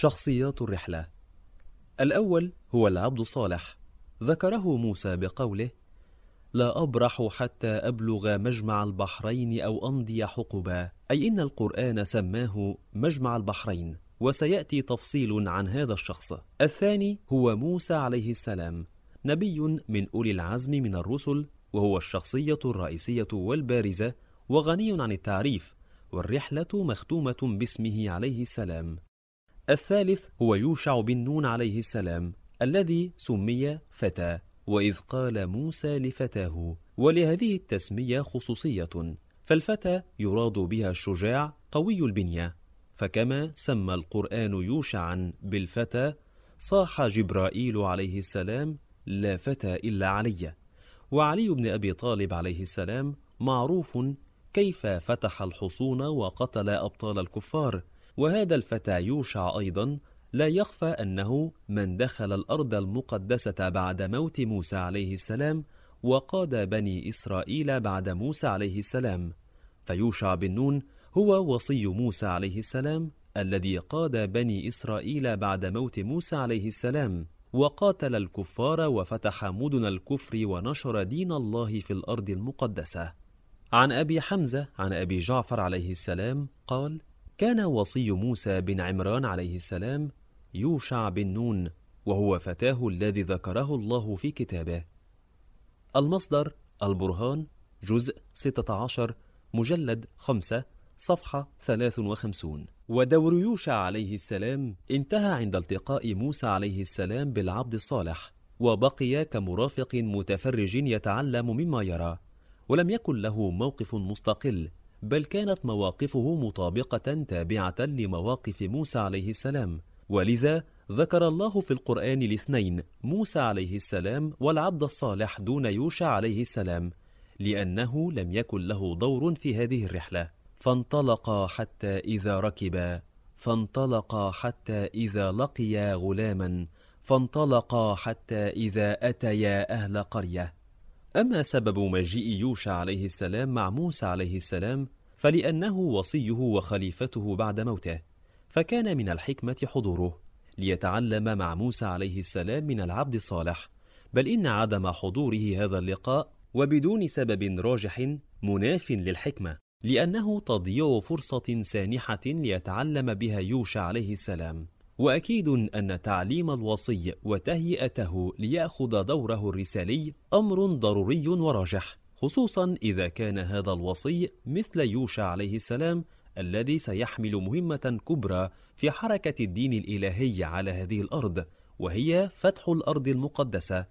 شخصيات الرحلة. الأول هو العبد الصالح ذكره موسى بقوله لا أبرح حتى أبلغ مجمع البحرين أو أمضي حقبا. أي إن القرآن سماه مجمع البحرين وسيأتي تفصيل عن هذا الشخص. الثاني هو موسى عليه السلام نبي من أولي العزم من الرسل وهو الشخصية الرئيسية والبارزة وغني عن التعريف والرحلة مختومة باسمه عليه السلام. الثالث هو يوشع بن نون عليه السلام الذي سمي فتى وإذ قال موسى لفتاه ولهذه التسمية خصوصية فالفتى يراد بها الشجاع قوي البنية فكما سمى القرآن يوشعا بالفتى صاح جبرائيل عليه السلام لا فتى إلا علي وعلي بن أبي طالب عليه السلام معروف كيف فتح الحصون وقتل أبطال الكفار وهذا الفتى يوشع أيضا لا يخفى أنه من دخل الأرض المقدسة بعد موت موسى عليه السلام وقاد بني إسرائيل بعد موسى عليه السلام. فيوشع بن نون هو وصي موسى عليه السلام الذي قاد بني إسرائيل بعد موت موسى عليه السلام وقاتل الكفار وفتح مدن الكفر ونشر دين الله في الأرض المقدسة. عن أبي حمزة عن أبي جعفر عليه السلام قال كان وصي موسى بن عمران عليه السلام يوشع بن نون وهو فتاه الذي ذكره الله في كتابه. المصدر البرهان جزء 16 مجلد 5 صفحة 53 ودور يوشع عليه السلام انتهى عند التقاء موسى عليه السلام بالعبد الصالح وبقي كمرافق متفرج يتعلم مما يرى ولم يكن له موقف مستقل. بل كانت مواقفه مطابقة تابعة لمواقف موسى عليه السلام. ولذا ذكر الله في القرآن الاثنين موسى عليه السلام والعبد الصالح دون يوشع عليه السلام لأنه لم يكن له دور في هذه الرحلة. فانطلقا حتى إذا ركبا فانطلقا حتى إذا لقيا غلاما فانطلقا حتى إذا أتيا أهل قرية. أما سبب مجيء يوشع عليه السلام مع موسى عليه السلام فلأنه وصيه وخليفته بعد موته فكان من الحكمة حضوره ليتعلم مع موسى عليه السلام من العبد الصالح بل إن عدم حضوره هذا اللقاء وبدون سبب راجح مناف للحكمة لأنه تضييع فرصة سانحة ليتعلم بها يوشع عليه السلام. وأكيد أن تعليم الوصي وتهيئته ليأخذ دوره الرسالي أمر ضروري وراجح خصوصا إذا كان هذا الوصي مثل يوشع عليه السلام الذي سيحمل مهمة كبرى في حركة الدين الإلهي على هذه الأرض وهي فتح الأرض المقدسة.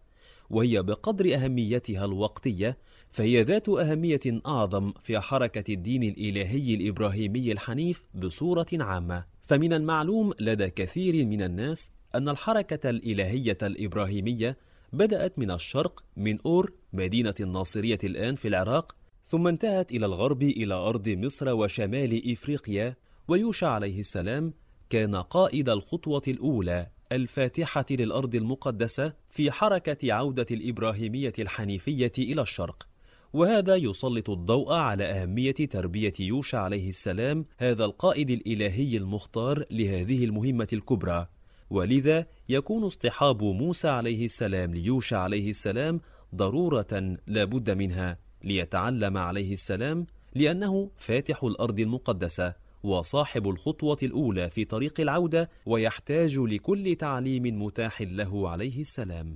وهي بقدر أهميتها الوقتية فهي ذات أهمية أعظم في حركة الدين الإلهي الإبراهيمي الحنيف بصورة عامة. فمن المعلوم لدى كثير من الناس أن الحركة الإلهية الإبراهيمية بدأت من الشرق من أور مدينة الناصرية الآن في العراق ثم انتهت إلى الغرب إلى أرض مصر وشمال إفريقيا ويوشع عليه السلام كان قائد الخطوة الأولى الفاتحة للأرض المقدسة في حركة عودة الإبراهيمية الحنيفية إلى الشرق. وهذا يسلط الضوء على أهمية تربية يوشع عليه السلام هذا القائد الإلهي المختار لهذه المهمة الكبرى. ولذا يكون اصطحاب موسى عليه السلام ليوشع عليه السلام ضرورة لا بد منها ليتعلم عليه السلام لأنه فاتح الأرض المقدسة وصاحب الخطوة الأولى في طريق العودة ويحتاج لكل تعليم متاح له عليه السلام.